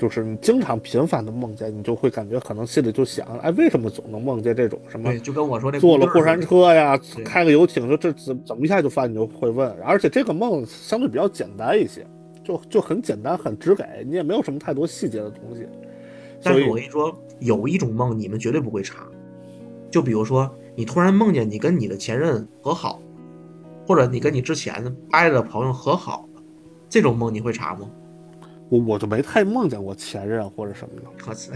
就是你经常频繁的梦见，你就会感觉可能心里就想，哎，为什么总能梦见这种什么，就跟我说那坐了过山车呀，开个游艇，就这怎怎么一下就发，你就会问。而且这个梦相对比较简单一些，就就很简单，很直给，你也没有什么太多细节的东西。但是所以我跟你说，有一种梦你们绝对不会查，就比如说你突然梦见你跟你的前任和好，或者你跟你之前掰了的朋友和好了，这种梦你会查吗？我我就没太梦见过前任或者什么的。我操！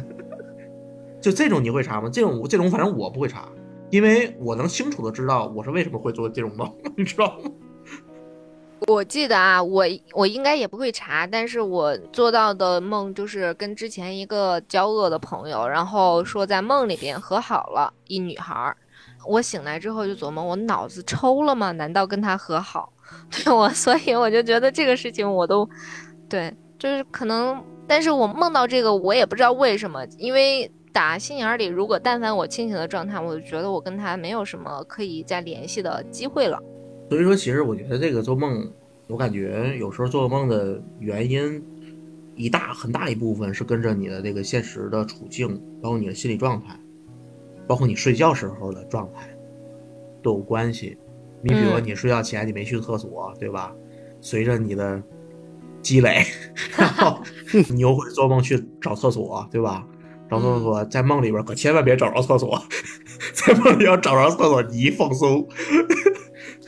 就这种你会查吗？这种这种反正我不会查，因为我能清楚的知道我是为什么会做这种梦，[LAUGHS] 你知道吗？我记得啊，我我应该也不会查，但是我做到的梦就是跟之前一个交恶的朋友，然后说在梦里边和好了，一女孩儿。我醒来之后就琢磨，我脑子抽了吗？难道跟他和好？[LAUGHS] 对我，所以我就觉得这个事情我都，对，就是可能，但是我梦到这个，我也不知道为什么，因为打心眼里，如果但凡我清醒的状态，我就觉得我跟他没有什么可以再联系的机会了。所以说，其实我觉得这个做梦，我感觉有时候做梦的原因，一大很大一部分是跟着你的这个现实的处境，包括你的心理状态，包括你睡觉时候的状态，都有关系。你比如说，你睡觉前你没去厕所，对吧？随着你的积累，[LAUGHS] 然后你又会做梦去找厕所，对吧？找厕所，在梦里边可千万别找着厕所，[LAUGHS] 在梦里要找着厕所，你一放松。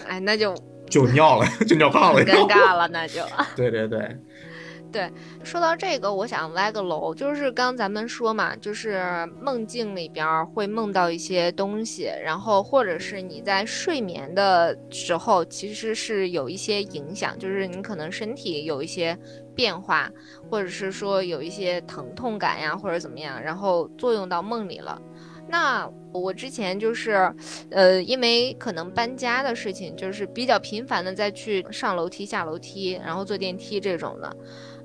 哎，那就就尿了，[LAUGHS] 就尿炕了，尴尬了，那就。对对对，对，说到这个，我想歪个楼，就是刚咱们说嘛，就是梦境里边会梦到一些东西，然后或者是你在睡眠的时候，其实是有一些影响，就是你可能身体有一些变化，或者是说有一些疼痛感呀，或者怎么样，然后作用到梦里了。那我之前就是，呃，因为可能搬家的事情，就是比较频繁的再去上楼梯、下楼梯，然后坐电梯这种的，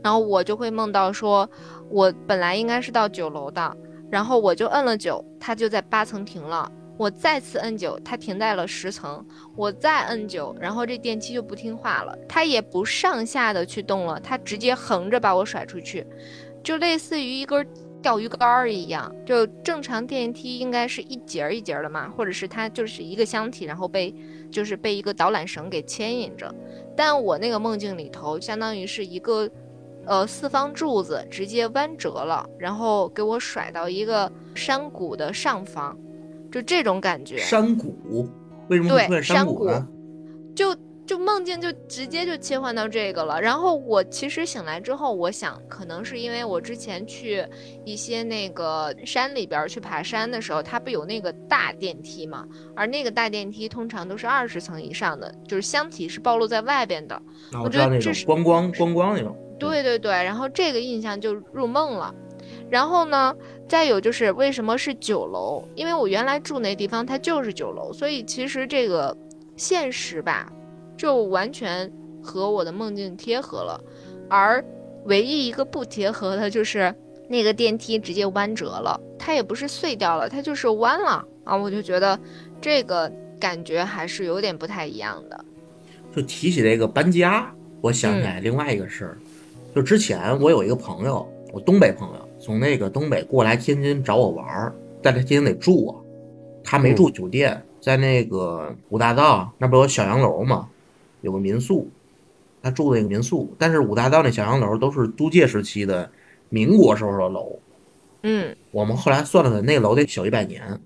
然后我就会梦到说，我本来应该是到九楼的，然后我就摁了九，它就在八层停了，我再次摁九，它停在了十层，我再摁九，然后这电梯就不听话了，它也不上下的去动了，它直接横着把我甩出去，就类似于一根。钓鱼竿儿一样，就正常电梯应该是一节儿一节儿的嘛，或者是它就是一个箱体，然后被就是被一个导缆绳给牵引着。但我那个梦境里头，相当于是一个呃四方柱子直接弯折了，然后给我甩到一个山谷的上方，就这种感觉。山谷为什么会山谷呢？就。就梦境就直接就切换到这个了，然后我其实醒来之后，我想可能是因为我之前去一些那个山里边去爬山的时候，它不有那个大电梯嘛，而那个大电梯通常都是二十层以上的，就是箱体是暴露在外边的。我觉得这是光光光光那种。对对对，然后这个印象就入梦了。然后呢，再有就是为什么是九楼？因为我原来住那地方它就是九楼，所以其实这个现实吧。就完全和我的梦境贴合了，而唯一一个不贴合的就是那个电梯直接弯折了，它也不是碎掉了，它就是弯了啊！我就觉得这个感觉还是有点不太一样的。就提起这个搬家，我想起来另外一个事儿，就之前我有一个朋友，我东北朋友从那个东北过来天津找我玩儿，在天津得住啊，他没住酒店，在那个五大道那不有小洋楼吗？有个民宿，他住的那个民宿，但是五大道那小洋楼都是租界时期的民国时候的楼。嗯，我们后来算了算，那个楼得小一百年，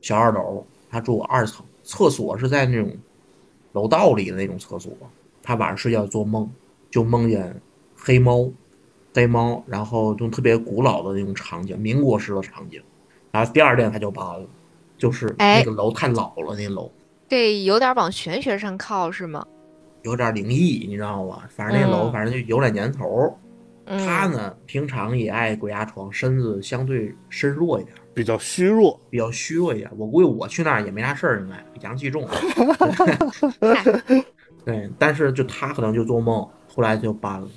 小二楼，他住二层，厕所是在那种楼道里的那种厕所。他晚上睡觉做梦，就梦见黑猫，黑猫，然后就特别古老的那种场景，民国时的场景。然后第二天他就搬了，就是那个楼太老了，那楼。这有点往玄学上靠，是吗？有点灵异，你知道吗？反正那楼，反正就有点年头。他呢，平常也爱鬼压床，身子相对身弱一点，比较虚弱，比较虚弱一点。我估计我去那儿也没啥事儿，应该阳气重。[LAUGHS] [LAUGHS] 对，但是就他可能就做梦，后来就搬了。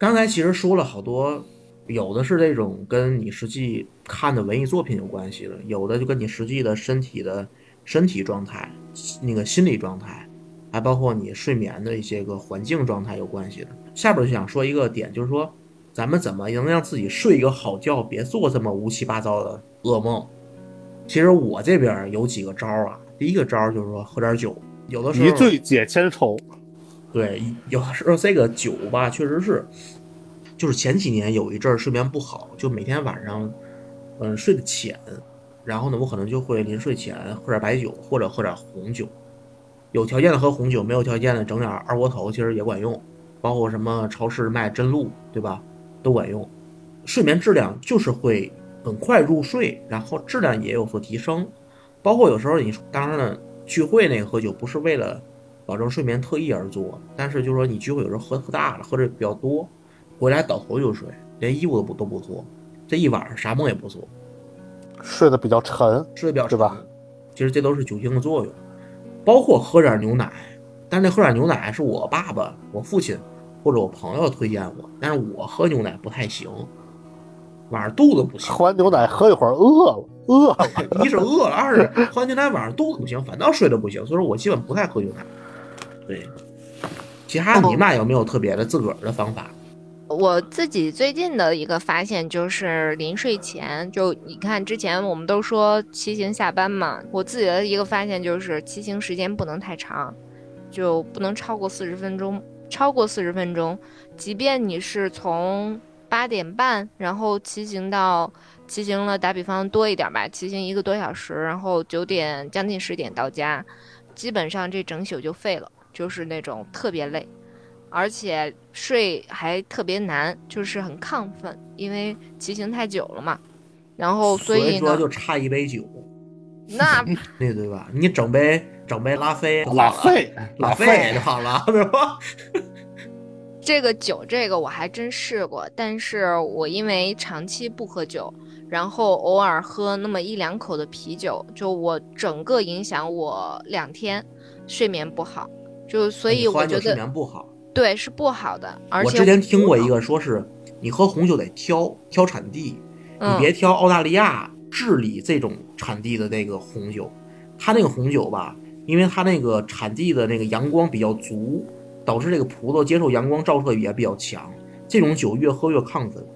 刚才其实说了好多，有的是这种跟你实际看的文艺作品有关系的，有的就跟你实际的身体的身体状态、那个心理状态。还包括你睡眠的一些个环境状态有关系的。下边就想说一个点，就是说，咱们怎么能让自己睡一个好觉，别做这么乌七八糟的噩梦？其实我这边有几个招啊。第一个招就是说喝点酒，有的时候一醉解千愁。对，有的时候这个酒吧确实是，就是前几年有一阵儿睡眠不好，就每天晚上，嗯，睡得浅，然后呢，我可能就会临睡前喝点白酒或者喝点红酒。有条件的喝红酒，没有条件的整点二锅头，其实也管用。包括什么超市卖真露，对吧？都管用。睡眠质量就是会很快入睡，然后质量也有所提升。包括有时候你当然了，聚会那个喝酒不是为了保证睡眠特意而做，但是就是说你聚会有时候喝喝大了，喝的比较多，回来倒头就睡，连衣服都不都不脱，这一晚上啥梦也不做，睡得比较沉，睡得比较沉？其实这都是酒精的作用，包括喝点牛奶，但是那喝点牛奶是我爸爸、我父亲或者我朋友推荐我，但是我喝牛奶不太行，晚上肚子不行。喝完牛奶喝一会儿饿了，饿了。[LAUGHS] 一是饿了，二是喝完牛奶晚上肚子不行，反倒睡得不行，所以说我基本不太喝牛奶。对，其他你那有没有特别的自个儿的方法？我自己最近的一个发现就是临睡前，就你看之前我们都说骑行下班嘛，我自己的一个发现就是骑行时间不能太长，就不能超过四十分钟。超过四十分钟，即便你是从八点半，然后骑行到骑行了，打比方多一点吧，骑行一个多小时，然后九点将近十点到家，基本上这整宿就废了，就是那种特别累。而且睡还特别难，就是很亢奋，因为骑行太久了嘛。然后所以呢，说就差一杯酒，那 [LAUGHS] 那对吧？你整杯整杯拉菲，拉菲，拉菲就好了，对吧？[LAUGHS] 这个酒这个我还真试过，但是我因为长期不喝酒，然后偶尔喝那么一两口的啤酒，就我整个影响我两天睡眠不好，就所以喝完酒睡我觉得眠不好。对是不好的。而且我之前听过一个，说是你喝红酒得挑挑产地，你嗯别挑澳大利亚、智利这种产地的那个红酒，它那个红酒吧，因为它那个产地的那个阳光比较足，导致这个葡萄接受阳光照射也比较强。这种酒越喝越亢奋，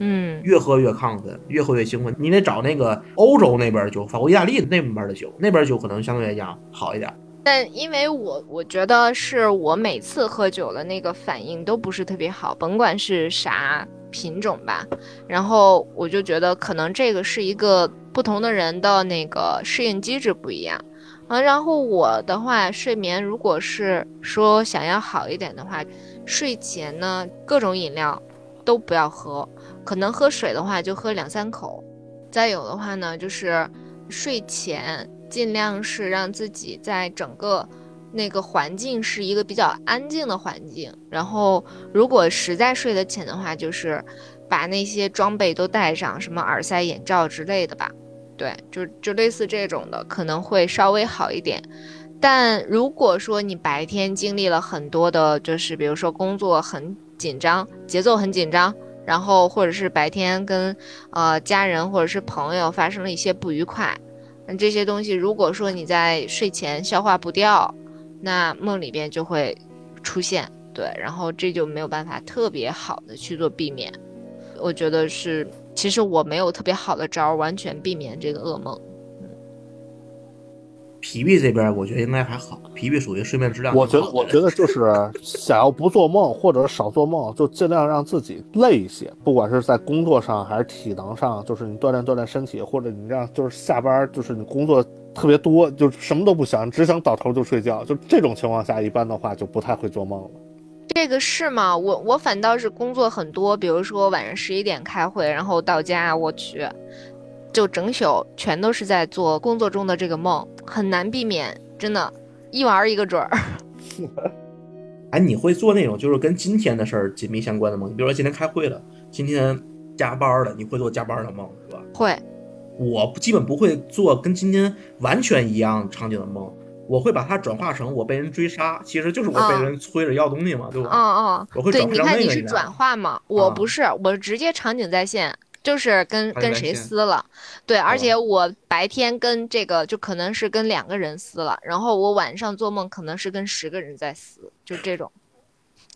嗯越喝越亢奋，越喝越兴奋。你得找那个欧洲那边酒，法国、意大利那边的酒，那边酒可能相对来讲好一点。但因为我我觉得是我每次喝酒的那个反应都不是特别好，甭管是啥品种吧，然后我就觉得可能这个是一个不同的人的那个适应机制不一样啊。然后我的话，睡眠如果是说想要好一点的话，睡前呢各种饮料都不要喝，可能喝水的话就喝两三口，再有的话呢就是睡前。尽量是让自己在整个那个环境是一个比较安静的环境，然后如果实在睡得浅的话，就是把那些装备都带上，什么耳塞、眼罩之类的吧。对，就就类似这种的，可能会稍微好一点。但如果说你白天经历了很多的，就是比如说工作很紧张，节奏很紧张，然后或者是白天跟呃家人或者是朋友发生了一些不愉快。那这些东西，如果说你在睡前消化不掉，那梦里边就会出现，对，然后这就没有办法特别好的去做避免。我觉得是，其实我没有特别好的招儿，完全避免这个噩梦。皮皮这边我觉得应该还好，皮皮属于睡眠质量我觉得，我觉得 [LAUGHS] 就是想要不做梦或者少做梦，就尽量让自己累一些，不管是在工作上还是体能上，就是你锻炼锻炼身体，或者你让就是下班就是你工作特别多，就什么都不想，只想倒头就睡觉，就这种情况下，一般的话就不太会做梦了。这个是吗？我我反倒是工作很多，比如说晚上十一点开会，然后到家，我去，就整宿全都是在做工作中的这个梦，很难避免，真的，一玩一个准儿。[LAUGHS] 哎，你会做那种就是跟今天的事儿紧密相关的梦？你比如说今天开会了，今天加班了，你会做加班的梦是吧？会，我基本不会做跟今天完全一样场景的梦，我会把它转化成我被人追杀，其实就是我被人催着要东西嘛，对吧？嗯嗯，对，我会转化你看你是成那个你知道转化嘛，我不是，我直接场景在线，就是跟跟谁撕了，对，而哦。且我白天跟这个就可能是跟两个人撕了，然后我晚上做梦可能是跟十个人在撕，就这种，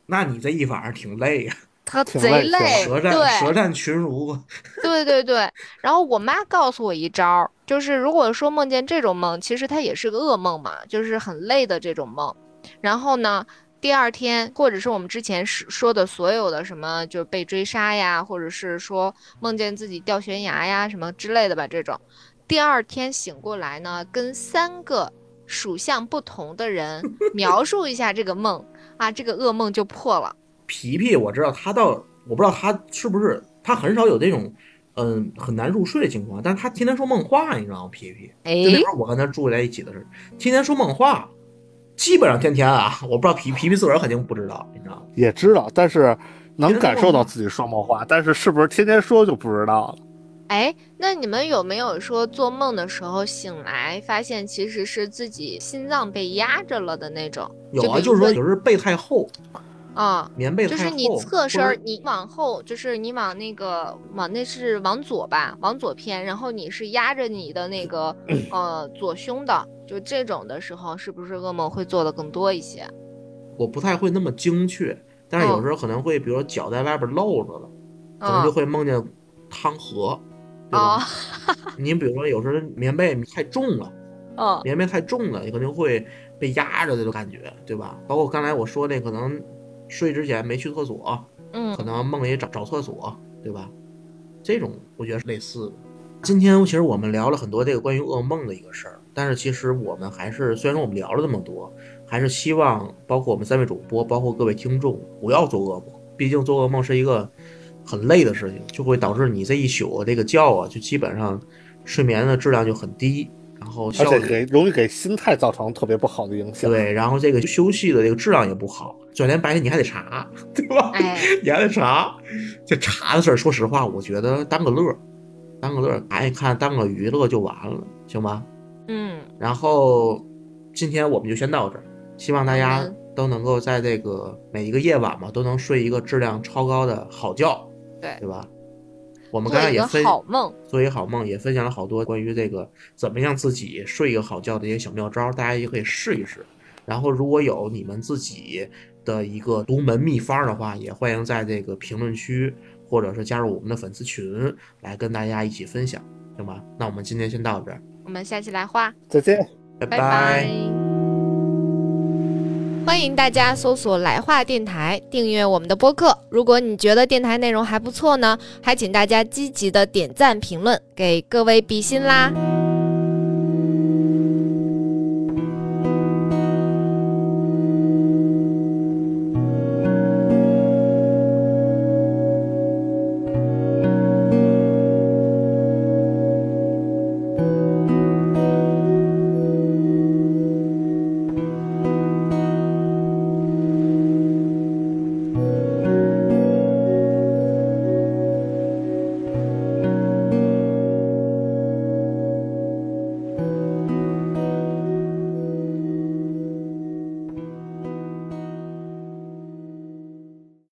那你这一晚上挺累呀、[LAUGHS] 他贼累，舌战舌对战群儒，[LAUGHS] 对对对。然后我妈告诉我一招儿，就是如果说梦见这种梦，其实它也是个噩梦嘛，就是很累的这种梦。然后呢，第二天或者是我们之前说的所有的什么，就被追杀呀，或者是说梦见自己掉悬崖呀什么之类的吧，这种，第二天醒过来呢，跟三个属相不同的人描述一下这个梦啊，这个噩梦就破了。皮皮我知道他倒，我不知道他是不是他很少有这种嗯很难入睡的情况，但是他天天说梦话，你知道吗？皮皮，哎那会儿我跟他住在一起的时候，天天说梦话，基本上天天啊，我不知道皮皮皮自个儿肯定不知道，你知道吗？也知道，但是能感受到自己说梦话，但是是不是天天说就不知道了。哎，那你们有没有说做梦的时候醒来，发现其实是自己心脏被压着了的那种？有啊，就就是说有时候背太厚，啊，棉被，就是你侧身儿，你往后，就是你往那个往那是往左吧，往左偏，然后你是压着你的那个呃左胸的，就这种的时候，是不是噩梦会做的更多一些？我不太会那么精确，但是有嗯时候可能会，比如说脚在外边露着了，可能就嗯会梦见汤河，对哦吧？[LAUGHS] 你比如说有时候棉被太重了，嗯棉被太重了，你可能会被压着的这种感觉，对吧？包括刚才我说那可能睡之前没去厕所，嗯可嗯能梦里找找厕所，对吧？这种我觉得是类似的。今天其实我们聊了很多这个关于噩梦的一个事儿，但是其实我们还是虽然说我们聊了这么多，还是希望包括我们三位主播，包括各位听众不要做噩梦，毕竟做噩梦是一个很累的事情，就会导致你这一宿这个觉啊，就基本上睡眠的质量就很低，然后而且效率给容易给心态造成特别不好的影响。对，然后这个休息的这个质量也不好，就连白天你还得查，对吧？哎，你还得查，这查的事儿，说实话，我觉得当个乐儿，当个乐儿，看一看，当个娱乐就完了，行吧？嗯，然后今天我们就先到这儿，希望大家嗯都能够在这个每一个夜晚嘛，都能睡一个质量超高的好觉，对对吧？我们刚才也分好梦。做一个好梦，也分享了好多关于这个怎么样自己睡一个好觉的一些小妙招，大家也可以试一试。然后如果有你们自己的一个独门秘方的话，也欢迎在这个评论区或者是加入我们的粉丝群来跟大家一起分享，行吧？那我们今天先到这儿，我们下期来画。再见。拜拜拜。欢迎大家搜索“来话电台”，订阅我们的播客。如果你觉得电台内容还不错呢，还请大家积极的点赞评论，给各位比心啦！